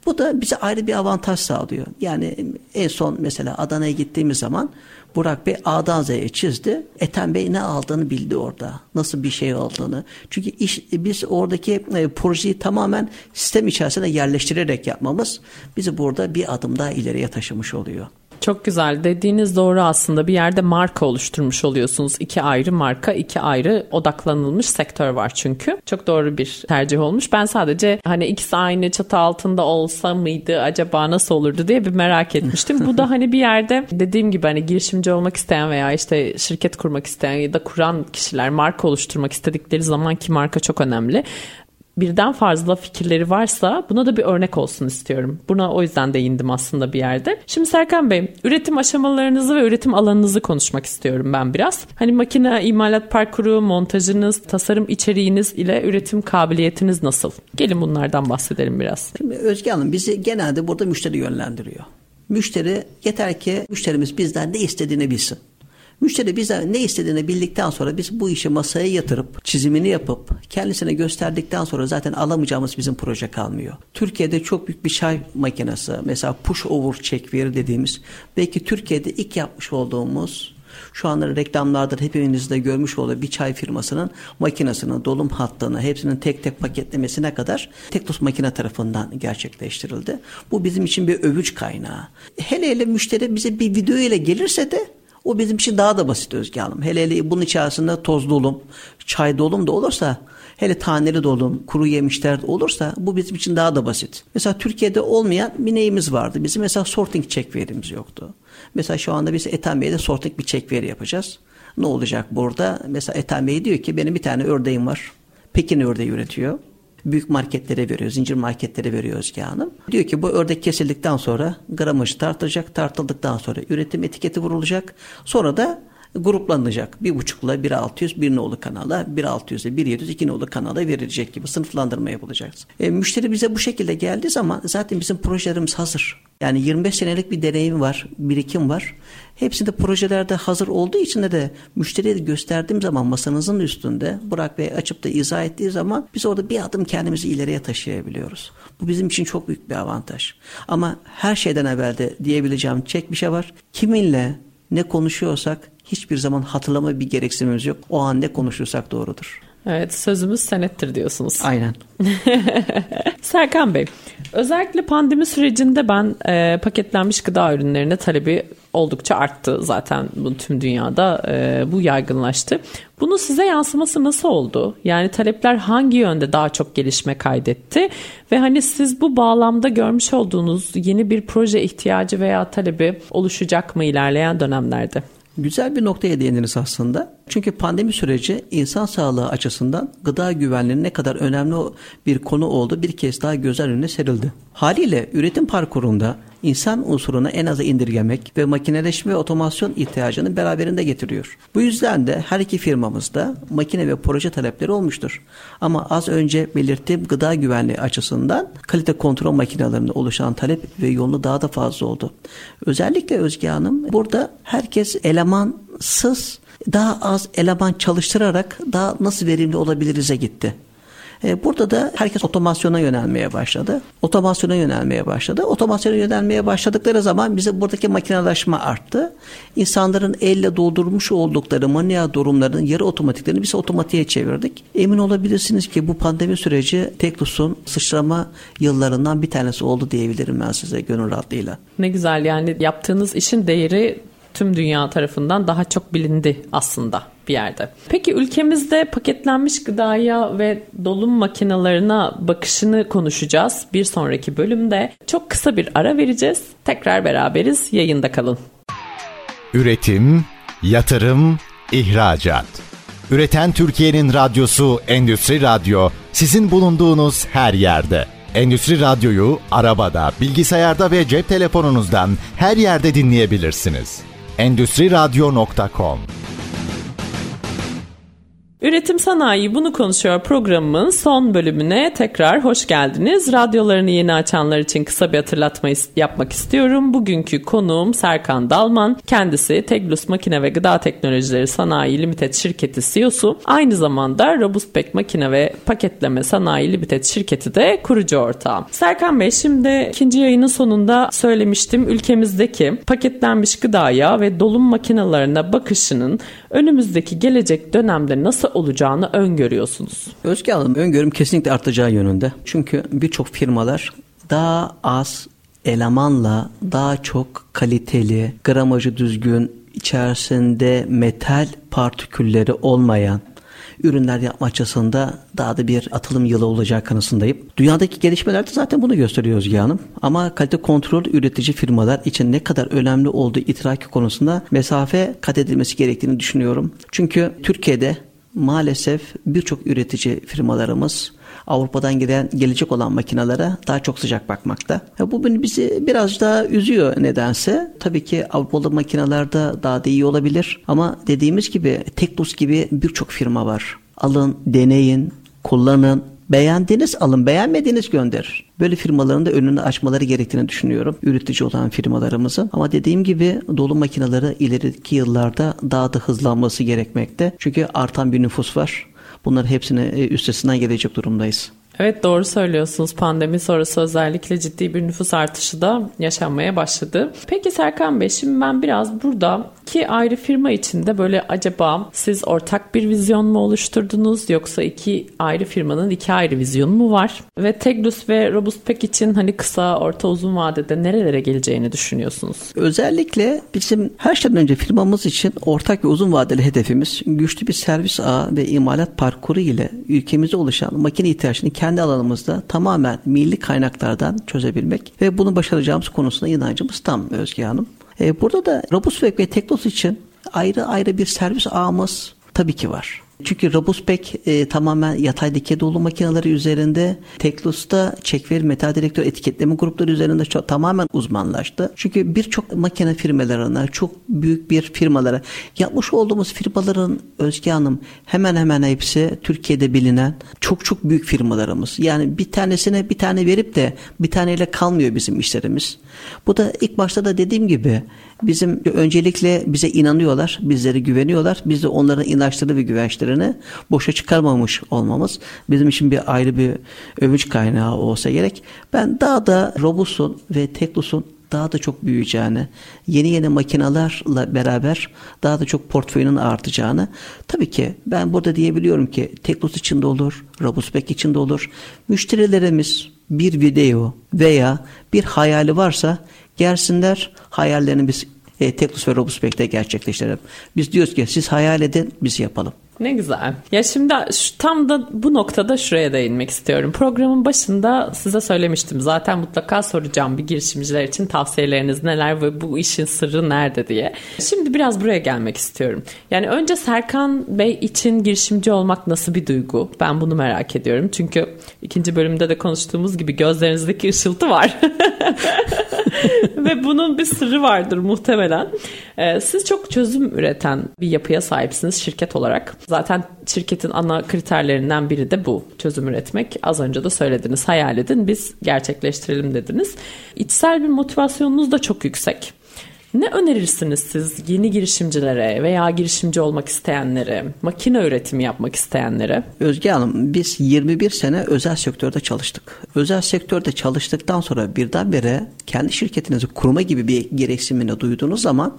C: Bu da bize ayrı bir avantaj sağlıyor. Yani en son mesela Adana'ya gittiğimiz zaman Burak Bey A'dan Z'ye çizdi. Ethem Bey ne aldığını bildi orada. Nasıl bir şey aldığını. Çünkü iş, biz oradaki e, projeyi tamamen sistem içerisine yerleştirerek yapmamız bizi burada bir adım daha ileriye taşımış oluyor.
B: Çok güzel. Dediğiniz doğru aslında. Bir yerde marka oluşturmuş oluyorsunuz. İki ayrı marka, iki ayrı odaklanılmış sektör var çünkü. Çok doğru bir tercih olmuş. Ben sadece hani ikisi aynı çatı altında olsa mıydı acaba nasıl olurdu diye bir merak etmiştim. Bu da hani bir yerde dediğim gibi hani girişimci olmak isteyen veya işte şirket kurmak isteyen ya da kuran kişiler marka oluşturmak istedikleri zaman ki marka çok önemli birden fazla fikirleri varsa buna da bir örnek olsun istiyorum. Buna o yüzden değindim aslında bir yerde. Şimdi Serkan Bey, üretim aşamalarınızı ve üretim alanınızı konuşmak istiyorum ben biraz. Hani makine imalat parkuru, montajınız, tasarım içeriğiniz ile üretim kabiliyetiniz nasıl? Gelin bunlardan bahsedelim biraz.
C: Şimdi Özge Hanım bizi genelde burada müşteri yönlendiriyor. Müşteri yeter ki müşterimiz bizden ne istediğini bilsin. Müşteri bize ne istediğini bildikten sonra biz bu işi masaya yatırıp çizimini yapıp kendisine gösterdikten sonra zaten alamayacağımız bizim proje kalmıyor. Türkiye'de çok büyük bir çay makinesi mesela push over check veri dediğimiz belki Türkiye'de ilk yapmış olduğumuz şu anda reklamlarda hepimiz de görmüş olduğu bir çay firmasının makinesinin dolum hattını hepsinin tek tek paketlemesine kadar Teknos makine tarafından gerçekleştirildi. Bu bizim için bir övüç kaynağı. Hele hele müşteri bize bir video ile gelirse de o bizim için daha da basit Özge Hanım. Hele hele bunun içerisinde toz dolum, çay dolum da olursa hele taneli dolum, kuru yemişler de olursa bu bizim için daha da basit. Mesela Türkiye'de olmayan bir neyimiz vardı. Bizim mesela sorting check verimiz yoktu. Mesela şu anda biz Ethem Bey'de sorting bir check veri yapacağız. Ne olacak burada? Mesela Ethem Bey diyor ki benim bir tane ördeğim var. Pekin ördeği üretiyor büyük marketlere veriyor, zincir marketlere veriyor Özge Hanım. Diyor ki bu ördek kesildikten sonra gramajı tartılacak, tartıldıktan sonra üretim etiketi vurulacak. Sonra da gruplanacak. Bir buçukla bir 600 bir nolu kanala, bir 600'e bir 700 iki nolu kanala verilecek gibi sınıflandırma yapılacak. E, müşteri bize bu şekilde geldiği zaman zaten bizim projelerimiz hazır. Yani 25 senelik bir deneyim var, birikim var. Hepsi de projelerde hazır olduğu için de, de müşteriye gösterdiğim zaman masanızın üstünde Burak Bey açıp da izah ettiği zaman biz orada bir adım kendimizi ileriye taşıyabiliyoruz. Bu bizim için çok büyük bir avantaj. Ama her şeyden evvel de diyebileceğim çek bir şey var. Kiminle ne konuşuyorsak hiçbir zaman hatırlama bir gereksinimimiz yok. O an ne konuşursak doğrudur.
B: Evet sözümüz senettir diyorsunuz.
C: Aynen.
B: Serkan Bey, özellikle pandemi sürecinde ben e, paketlenmiş gıda ürünlerine talebi oldukça arttı zaten bu tüm dünyada e, bu yaygınlaştı. Bunu size yansıması nasıl oldu? Yani talepler hangi yönde daha çok gelişme kaydetti? Ve hani siz bu bağlamda görmüş olduğunuz yeni bir proje ihtiyacı veya talebi oluşacak mı ilerleyen dönemlerde?
C: Güzel bir noktaya değindiniz aslında. Çünkü pandemi süreci insan sağlığı açısından gıda güvenliğinin ne kadar önemli bir konu oldu bir kez daha göz önüne serildi. Haliyle üretim parkurunda insan unsurunu en aza indirgemek ve makineleşme ve otomasyon ihtiyacını beraberinde getiriyor. Bu yüzden de her iki firmamızda makine ve proje talepleri olmuştur. Ama az önce belirttiğim gıda güvenliği açısından kalite kontrol makinelerinde oluşan talep ve yoğunluğu daha da fazla oldu. Özellikle Özge Hanım burada herkes elemansız daha az eleman çalıştırarak daha nasıl verimli olabiliriz'e gitti. E, burada da herkes otomasyona yönelmeye başladı. Otomasyona yönelmeye başladı. Otomasyona yönelmeye başladıkları zaman bize buradaki makinelaşma arttı. İnsanların elle doldurmuş oldukları manuel durumlarının yarı otomatiklerini biz otomatiğe çevirdik. Emin olabilirsiniz ki bu pandemi süreci Teknos'un sıçrama yıllarından bir tanesi oldu diyebilirim ben size gönül rahatlığıyla.
B: Ne güzel yani yaptığınız işin değeri tüm dünya tarafından daha çok bilindi aslında bir yerde. Peki ülkemizde paketlenmiş gıdaya ve dolum makinalarına bakışını konuşacağız. Bir sonraki bölümde çok kısa bir ara vereceğiz. Tekrar beraberiz. Yayında kalın.
A: Üretim, yatırım, ihracat. Üreten Türkiye'nin radyosu Endüstri Radyo sizin bulunduğunuz her yerde. Endüstri Radyo'yu arabada, bilgisayarda ve cep telefonunuzdan her yerde dinleyebilirsiniz. Endüstri Radyo.com
B: Üretim Sanayi Bunu Konuşuyor programımın son bölümüne tekrar hoş geldiniz. Radyolarını yeni açanlar için kısa bir hatırlatma yapmak istiyorum. Bugünkü konuğum Serkan Dalman. Kendisi Teglus Makine ve Gıda Teknolojileri Sanayi Limited şirketi CEO'su. Aynı zamanda Robustpack Makine ve Paketleme Sanayi Limited şirketi de kurucu ortağı. Serkan Bey şimdi ikinci yayının sonunda söylemiştim. Ülkemizdeki paketlenmiş gıdaya ve dolum makinelerine bakışının önümüzdeki gelecek dönemde nasıl olacağını öngörüyorsunuz?
C: Özge Hanım öngörüm kesinlikle artacağı yönünde. Çünkü birçok firmalar daha az elemanla daha çok kaliteli, gramajı düzgün, içerisinde metal partikülleri olmayan ürünler yapma açısında daha da bir atılım yılı olacağı kanısındayım. Dünyadaki gelişmeler de zaten bunu gösteriyor Özge Hanım. Ama kalite kontrol üretici firmalar için ne kadar önemli olduğu itiraki konusunda mesafe kat edilmesi gerektiğini düşünüyorum. Çünkü Türkiye'de maalesef birçok üretici firmalarımız Avrupa'dan gelen gelecek olan makinelere daha çok sıcak bakmakta. Bu bizi biraz daha üzüyor nedense. Tabii ki Avrupalı makinelerde daha da iyi olabilir ama dediğimiz gibi Teklus gibi birçok firma var. Alın, deneyin, kullanın, Beğendiğiniz alın, beğenmediğiniz gönderir. Böyle firmaların da önünü açmaları gerektiğini düşünüyorum. Üretici olan firmalarımızın. Ama dediğim gibi dolu makineleri ileriki yıllarda daha da hızlanması gerekmekte. Çünkü artan bir nüfus var. Bunların hepsini e, üstesinden gelecek durumdayız.
B: Evet doğru söylüyorsunuz. Pandemi sonrası özellikle ciddi bir nüfus artışı da yaşanmaya başladı. Peki Serkan Bey şimdi ben biraz burada iki ayrı firma içinde böyle acaba siz ortak bir vizyon mu oluşturdunuz yoksa iki ayrı firmanın iki ayrı vizyonu mu var? Ve Teglus ve Robustpack için hani kısa, orta, uzun vadede nerelere geleceğini düşünüyorsunuz?
C: Özellikle bizim her şeyden önce firmamız için ortak ve uzun vadeli hedefimiz güçlü bir servis ağı ve imalat parkuru ile ülkemizde oluşan makine ihtiyaçını kendi alanımızda tamamen milli kaynaklardan çözebilmek ve bunu başaracağımız konusunda inancımız tam Özge Hanım. E, burada da Robustweb ve Teknos için ayrı ayrı bir servis ağımız tabii ki var. Çünkü Robuspec e, tamamen yatay dikey dolu makineleri üzerinde, Teklus'ta çekveri metal direktör etiketleme grupları üzerinde çok, tamamen uzmanlaştı. Çünkü birçok makine firmalarına, çok büyük bir firmalara yapmış olduğumuz firmaların Özge Hanım hemen hemen hepsi Türkiye'de bilinen çok çok büyük firmalarımız. Yani bir tanesine bir tane verip de bir taneyle kalmıyor bizim işlerimiz. Bu da ilk başta da dediğim gibi bizim öncelikle bize inanıyorlar, bizlere güveniyorlar. Biz de onların inançları ve güvençlerini boşa çıkarmamış olmamız bizim için bir ayrı bir övünç kaynağı olsa gerek. Ben daha da Robus'un ve Teklus'un daha da çok büyüyeceğini, yeni yeni makinalarla beraber daha da çok portföyünün artacağını. Tabii ki ben burada diyebiliyorum ki Teklus için de olur, Robuspack için de olur. Müşterilerimiz bir video veya bir hayali varsa gelsinler hayallerini biz e, Teklus ve Robuspack'te gerçekleştirelim. Biz diyoruz ki siz hayal edin biz yapalım.
B: Ne güzel. Ya şimdi tam da bu noktada şuraya değinmek istiyorum. Programın başında size söylemiştim. Zaten mutlaka soracağım bir girişimciler için tavsiyeleriniz neler ve bu işin sırrı nerede diye. Şimdi biraz buraya gelmek istiyorum. Yani önce Serkan Bey için girişimci olmak nasıl bir duygu? Ben bunu merak ediyorum. Çünkü ikinci bölümde de konuştuğumuz gibi gözlerinizdeki ışıltı var. ve bunun bir sırrı vardır muhtemelen. Ee, siz çok çözüm üreten bir yapıya sahipsiniz şirket olarak. Zaten şirketin ana kriterlerinden biri de bu. Çözüm üretmek. Az önce de söylediniz. Hayal edin biz gerçekleştirelim dediniz. İçsel bir motivasyonunuz da çok yüksek. Ne önerirsiniz siz yeni girişimcilere veya girişimci olmak isteyenlere, makine üretimi yapmak isteyenlere?
C: Özge Hanım biz 21 sene özel sektörde çalıştık. Özel sektörde çalıştıktan sonra birdenbire kendi şirketinizi kurma gibi bir gereksinimini duyduğunuz zaman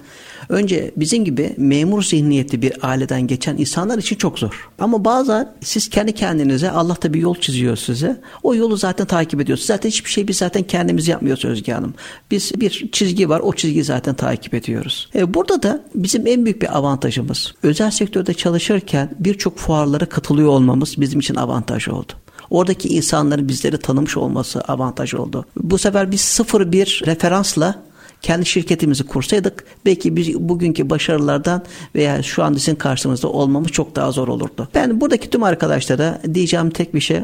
C: önce bizim gibi memur zihniyetli bir aileden geçen insanlar için çok zor. Ama bazen siz kendi kendinize Allah da bir yol çiziyor size. O yolu zaten takip ediyorsunuz. Zaten hiçbir şey biz zaten kendimiz yapmıyoruz Özge Hanım. Biz bir çizgi var o çizgiyi zaten takip ediyoruz. E, burada da bizim en büyük bir avantajımız özel sektörde çalışırken birçok fuarlara katılıyor olmamız bizim için avantaj oldu. Oradaki insanların bizleri tanımış olması avantaj oldu. Bu sefer biz sıfır bir referansla kendi şirketimizi kursaydık belki biz bugünkü başarılardan veya şu an sizin karşınızda olmamız çok daha zor olurdu. Ben buradaki tüm arkadaşlara diyeceğim tek bir şey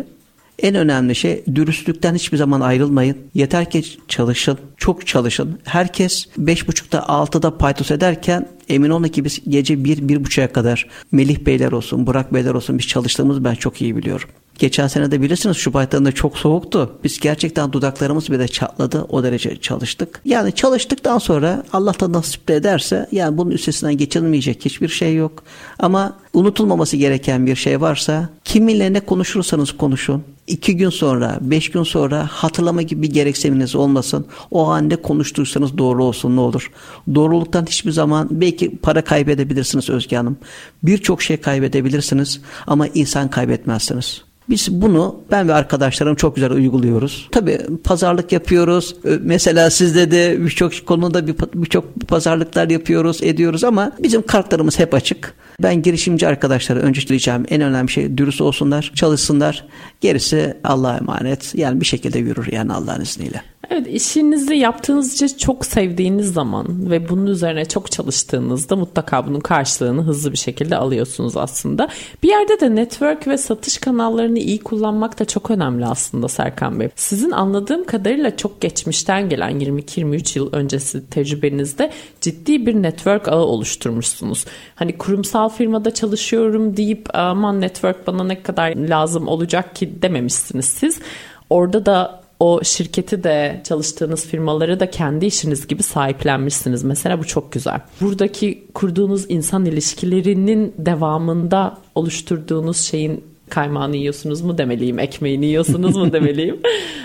C: en önemli şey dürüstlükten hiçbir zaman ayrılmayın. Yeter ki çalışın, çok çalışın. Herkes 5.30'da 6'da paytos ederken emin olun ki biz gece 1-1.30'a kadar Melih Beyler olsun, Burak Beyler olsun biz çalıştığımız ben çok iyi biliyorum. Geçen sene de bilirsiniz Şubat ayında çok soğuktu. Biz gerçekten dudaklarımız bile çatladı. O derece çalıştık. Yani çalıştıktan sonra Allah da nasip ederse yani bunun üstesinden geçilmeyecek hiçbir şey yok. Ama unutulmaması gereken bir şey varsa kiminle ne konuşursanız konuşun. İki gün sonra, beş gün sonra hatırlama gibi bir gereksiniminiz olmasın. O an ne konuştuysanız doğru olsun ne olur. Doğruluktan hiçbir zaman belki para kaybedebilirsiniz Özge Hanım. Birçok şey kaybedebilirsiniz ama insan kaybetmezsiniz. Biz bunu ben ve arkadaşlarım çok güzel uyguluyoruz. Tabii pazarlık yapıyoruz. Mesela sizde de birçok konuda birçok pazarlıklar yapıyoruz, ediyoruz ama bizim kartlarımız hep açık. Ben girişimci arkadaşlara önce diyeceğim en önemli şey dürüst olsunlar, çalışsınlar. Gerisi Allah'a emanet. Yani bir şekilde yürür yani Allah'ın izniyle.
B: Evet işinizi yaptığınız çok sevdiğiniz zaman ve bunun üzerine çok çalıştığınızda mutlaka bunun karşılığını hızlı bir şekilde alıyorsunuz aslında. Bir yerde de network ve satış kanallarını iyi kullanmak da çok önemli aslında Serkan Bey. Sizin anladığım kadarıyla çok geçmişten gelen 22-23 yıl öncesi tecrübenizde ciddi bir network ağı oluşturmuşsunuz. Hani kurumsal firmada çalışıyorum deyip aman network bana ne kadar lazım olacak ki dememişsiniz siz. Orada da o şirketi de çalıştığınız firmaları da kendi işiniz gibi sahiplenmişsiniz. Mesela bu çok güzel. Buradaki kurduğunuz insan ilişkilerinin devamında oluşturduğunuz şeyin kaymağını yiyorsunuz mu demeliyim, ekmeğini yiyorsunuz mu demeliyim.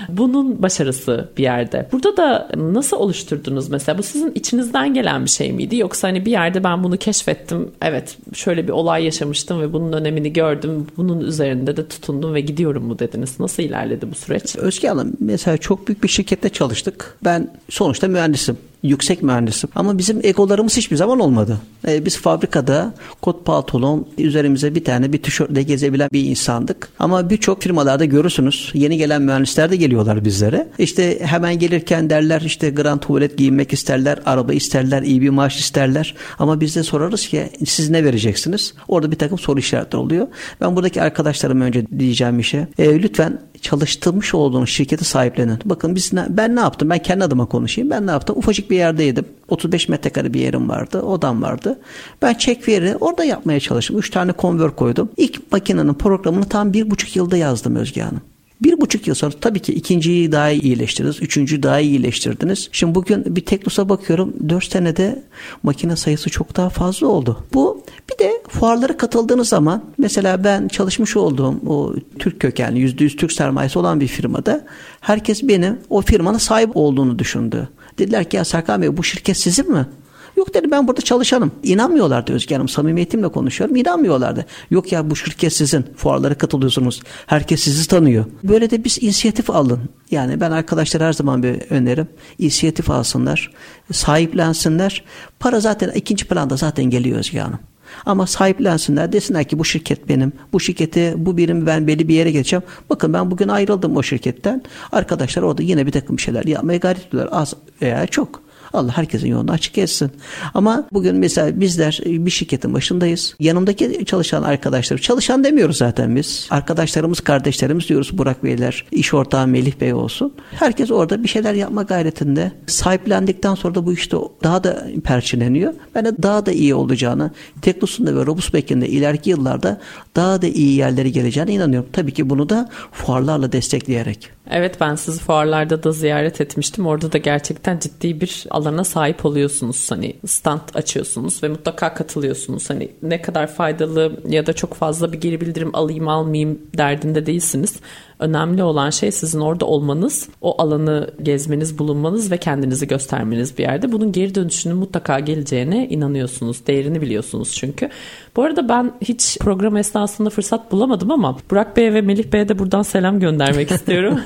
B: Bunun başarısı bir yerde. Burada da nasıl oluşturdunuz mesela? Bu sizin içinizden gelen bir şey miydi? Yoksa hani bir yerde ben bunu keşfettim. Evet şöyle bir olay yaşamıştım ve bunun önemini gördüm. Bunun üzerinde de tutundum ve gidiyorum mu dediniz? Nasıl ilerledi bu süreç?
C: Özge Hanım mesela çok büyük bir şirkette çalıştık. Ben sonuçta mühendisim yüksek mühendisim. Ama bizim egolarımız hiçbir zaman olmadı. Ee, biz fabrikada kot pantolon üzerimize bir tane bir tişörtle gezebilen bir insandık. Ama birçok firmalarda görürsünüz yeni gelen mühendisler de geliyorlar bizlere. İşte hemen gelirken derler işte grand tuvalet giyinmek isterler, araba isterler, iyi bir maaş isterler. Ama biz de sorarız ki siz ne vereceksiniz? Orada bir takım soru işaretleri oluyor. Ben buradaki arkadaşlarıma önce diyeceğim bir şey. E, lütfen çalıştırmış olduğunuz şirketi sahiplenin. Bakın biz ne, ben ne yaptım? Ben kendi adıma konuşayım. Ben ne yaptım? Ufacık bir yerdeydim. 35 metrekare bir yerim vardı. Odam vardı. Ben çek veri orada yapmaya çalıştım. 3 tane konvör koydum. İlk makinenin programını tam bir buçuk yılda yazdım Özge Hanım. Bir buçuk yıl sonra tabii ki ikinciyi daha iyi iyileştirdiniz. Üçüncüyü daha iyi iyileştirdiniz. Şimdi bugün bir Teknos'a bakıyorum. Dört senede makine sayısı çok daha fazla oldu. Bu bir de fuarlara katıldığınız zaman mesela ben çalışmış olduğum o Türk kökenli yüzde yüz Türk sermayesi olan bir firmada herkes benim o firmanın sahip olduğunu düşündü. Dediler ki ya Serkan Bey bu şirket sizin mi? Yok dedi ben burada çalışanım. İnanmıyorlardı Özge Hanım. Samimiyetimle konuşuyorum. İnanmıyorlardı. Yok ya bu şirket sizin. Fuarlara katılıyorsunuz. Herkes sizi tanıyor. Böyle de biz inisiyatif alın. Yani ben arkadaşlar her zaman bir önerim. İnisiyatif alsınlar. Sahiplensinler. Para zaten ikinci planda zaten geliyor Özge Hanım. Ama sahiplensinler desinler ki bu şirket benim. Bu şirketi bu birim ben belli bir yere geçeceğim. Bakın ben bugün ayrıldım o şirketten. Arkadaşlar orada yine bir takım şeyler yapmaya gayret ediyorlar. Az veya çok. Allah herkesin yolunu açık etsin. Ama bugün mesela bizler bir şirketin başındayız. Yanımdaki çalışan arkadaşlar, çalışan demiyoruz zaten biz. Arkadaşlarımız, kardeşlerimiz diyoruz Burak Beyler, iş ortağı Melih Bey olsun. Herkes orada bir şeyler yapma gayretinde. Sahiplendikten sonra da bu işte daha da perçinleniyor. Ben de daha da iyi olacağını, Teknos'unda ve Robus Back'inde ileriki yıllarda daha da iyi yerlere geleceğine inanıyorum. Tabii ki bunu da fuarlarla destekleyerek.
B: Evet ben sizi fuarlarda da ziyaret etmiştim. Orada da gerçekten ciddi bir alana sahip oluyorsunuz. Hani stand açıyorsunuz ve mutlaka katılıyorsunuz. Hani ne kadar faydalı ya da çok fazla bir geri bildirim alayım almayayım derdinde değilsiniz. Önemli olan şey sizin orada olmanız, o alanı gezmeniz, bulunmanız ve kendinizi göstermeniz bir yerde. Bunun geri dönüşünün mutlaka geleceğine inanıyorsunuz. Değerini biliyorsunuz çünkü. Bu arada ben hiç program esnasında fırsat bulamadım ama Burak Bey'e ve Melih Bey'e de buradan selam göndermek istiyorum.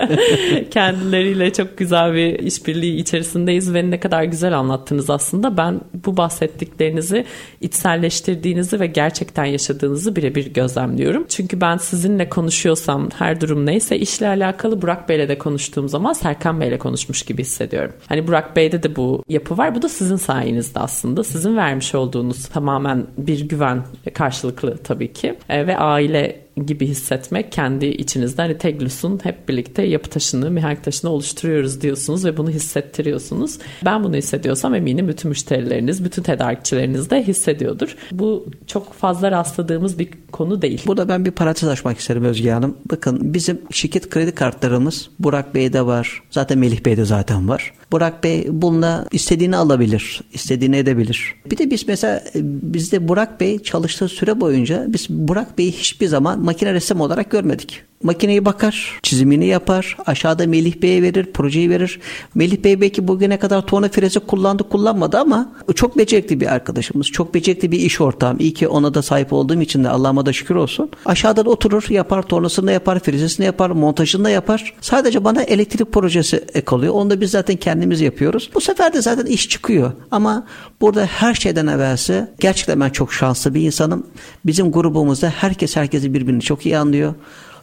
B: Kendileriyle çok güzel bir işbirliği içerisindeyiz ve ne kadar güzel anlattınız aslında. Ben bu bahsettiklerinizi içselleştirdiğinizi ve gerçekten yaşadığınızı birebir gözlemliyorum. Çünkü ben sizinle konuşuyorsam her durum neyse işle alakalı Burak Bey'le de konuştuğum zaman Serkan Bey'le konuşmuş gibi hissediyorum. Hani Burak Bey'de de bu yapı var. Bu da sizin sayenizde aslında. Sizin vermiş olduğunuz tamamen bir güven karşılıklı tabii ki e, ve aile gibi hissetmek kendi içinizde hani Teglus'un hep birlikte yapı taşını, mihenk taşını oluşturuyoruz diyorsunuz ve bunu hissettiriyorsunuz. Ben bunu hissediyorsam eminim bütün müşterileriniz, bütün tedarikçileriniz de hissediyordur. Bu çok fazla rastladığımız bir konu değil.
C: Burada ben bir parantez açmak isterim Özge Hanım. Bakın bizim şirket kredi kartlarımız Burak Bey'de var. Zaten Melih Bey'de zaten var. Burak Bey bununla istediğini alabilir, istediğini edebilir. Bir de biz mesela bizde Burak Bey çalıştığı süre boyunca biz Burak Bey'i hiçbir zaman makine ressam olarak görmedik. Makineyi bakar, çizimini yapar, aşağıda Melih Bey'e verir, projeyi verir. Melih Bey belki bugüne kadar tuğla frezi kullandı kullanmadı ama çok becerikli bir arkadaşımız, çok becerikli bir iş ortağım. İyi ki ona da sahip olduğum için de Allah'ıma da şükür olsun. Aşağıda da oturur, yapar, tornasını yapar, frezesini yapar, montajını da yapar. Sadece bana elektrik projesi kalıyor. Onu da biz zaten kendimiz yapıyoruz. Bu sefer de zaten iş çıkıyor. Ama burada her şeyden evvelse gerçekten ben çok şanslı bir insanım. Bizim grubumuzda herkes herkesi birbirini çok iyi anlıyor.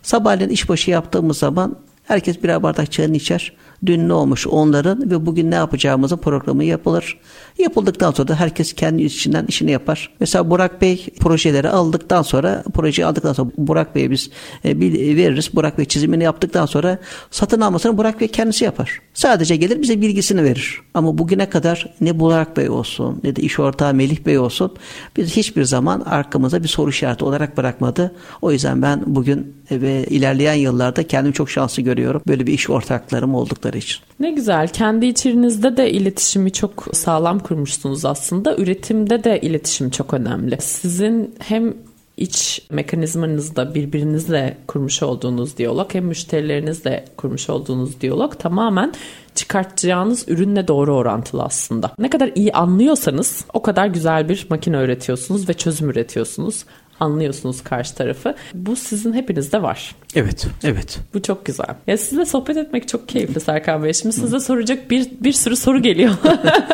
C: Sabahleyin işbaşı yaptığımız zaman herkes birer bardak çayını içer. Dün ne olmuş onların ve bugün ne yapacağımızın programı yapılır. Yapıldıktan sonra da herkes kendi içinden işini yapar. Mesela Burak Bey projeleri aldıktan sonra projeyi aldıktan sonra Burak Bey'e biz e, veririz. Burak Bey çizimini yaptıktan sonra satın almasını Burak Bey kendisi yapar. Sadece gelir bize bilgisini verir. Ama bugüne kadar ne Burak Bey olsun ne de iş ortağı Melih Bey olsun biz hiçbir zaman arkamıza bir soru işareti olarak bırakmadı. O yüzden ben bugün ve ilerleyen yıllarda kendimi çok şanslı görüyorum. Böyle bir iş ortaklarım oldukları için.
B: Ne güzel. Kendi içinizde de iletişimi çok sağlam kurmuşsunuz aslında. Üretimde de iletişim çok önemli. Sizin hem iç mekanizmanızda birbirinizle kurmuş olduğunuz diyalog hem müşterilerinizle kurmuş olduğunuz diyalog tamamen çıkartacağınız ürünle doğru orantılı aslında. Ne kadar iyi anlıyorsanız o kadar güzel bir makine üretiyorsunuz ve çözüm üretiyorsunuz anlıyorsunuz karşı tarafı. Bu sizin hepinizde var.
C: Evet, evet.
B: Bu çok güzel. Ya sizle sohbet etmek çok keyifli Serkan Bey. Şimdi size soracak bir, bir sürü soru geliyor.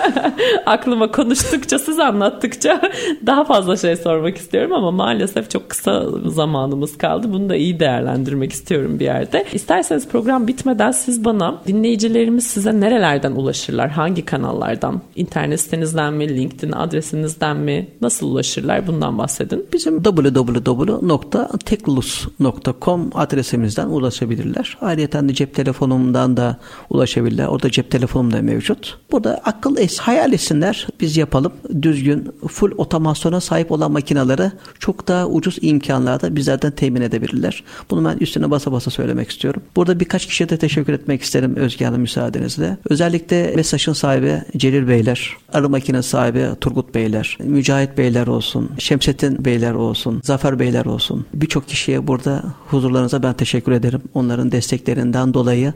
B: Aklıma konuştukça, siz anlattıkça daha fazla şey sormak istiyorum ama maalesef çok kısa zamanımız kaldı. Bunu da iyi değerlendirmek istiyorum bir yerde. İsterseniz program bitmeden siz bana dinleyicilerimiz size nerelerden ulaşırlar? Hangi kanallardan? İnternet sitenizden mi? LinkedIn adresinizden mi? Nasıl ulaşırlar? Bundan bahsedin.
C: Bizim www.teklus.com adresimizden ulaşabilirler. Ayrıca cep telefonumdan da ulaşabilirler. Orada cep telefonum da mevcut. Burada akıl es, hayal etsinler. Biz yapalım. Düzgün, full otomasyona sahip olan makinaları çok daha ucuz imkanlarda bizlerden temin edebilirler. Bunu ben üstüne basa basa söylemek istiyorum. Burada birkaç kişiye de teşekkür etmek isterim Özge Hanım müsaadenizle. Özellikle mesajın sahibi Celil Beyler, arı makinesi sahibi Turgut Beyler, Mücahit Beyler olsun, Şemsettin Beyler olsun, Zafer Beyler olsun. Birçok kişiye burada huzurlarınıza ben teşekkür ederim. Onların desteklerinden dolayı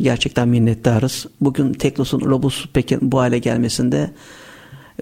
C: gerçekten minnettarız. Bugün Teklos'un Robus Pek'in bu hale gelmesinde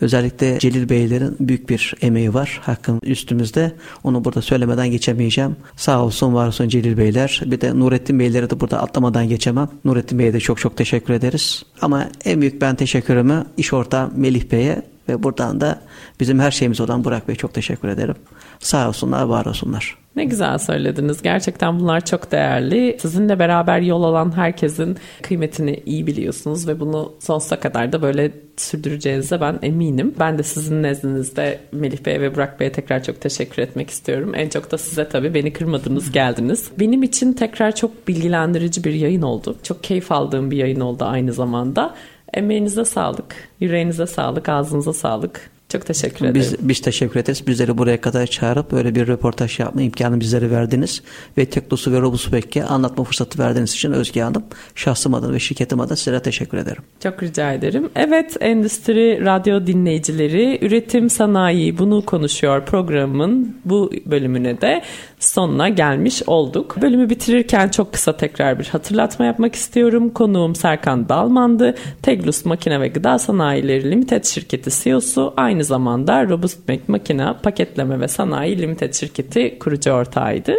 C: Özellikle Celil Beylerin büyük bir emeği var hakkın üstümüzde. Onu burada söylemeden geçemeyeceğim. Sağ olsun var olsun Celil Beyler. Bir de Nurettin Beyleri de burada atlamadan geçemem. Nurettin Bey'e de çok çok teşekkür ederiz. Ama en büyük ben teşekkürümü iş ortağım Melih Bey'e ve buradan da bizim her şeyimiz olan Burak Bey çok teşekkür ederim. Sağ olsunlar, var olsunlar.
B: Ne güzel söylediniz. Gerçekten bunlar çok değerli. Sizinle beraber yol alan herkesin kıymetini iyi biliyorsunuz ve bunu sonsuza kadar da böyle sürdüreceğinize ben eminim. Ben de sizin nezdinizde Melih Bey ve Burak Bey'e tekrar çok teşekkür etmek istiyorum. En çok da size tabii beni kırmadınız geldiniz. Benim için tekrar çok bilgilendirici bir yayın oldu. Çok keyif aldığım bir yayın oldu aynı zamanda. Emeğinize sağlık, yüreğinize sağlık, ağzınıza sağlık. Çok teşekkür ederim.
C: Biz, biz teşekkür ederiz. Bizleri buraya kadar çağırıp böyle bir röportaj yapma imkanı bizlere verdiniz. Ve Teknos'u ve Robus Bek'e anlatma fırsatı verdiğiniz için Özge Hanım şahsım adına ve şirketim adına size teşekkür ederim.
B: Çok rica ederim. Evet Endüstri Radyo dinleyicileri üretim sanayi bunu konuşuyor programın bu bölümüne de sonuna gelmiş olduk. Bölümü bitirirken çok kısa tekrar bir hatırlatma yapmak istiyorum. Konuğum Serkan Dalman'dı. Teglus Makine ve Gıda Sanayileri Limited şirketi CEO'su aynı zamanda Robust Make Makina Paketleme ve Sanayi Limited şirketi kurucu ortağıydı.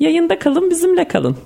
B: Yayında kalın bizimle kalın.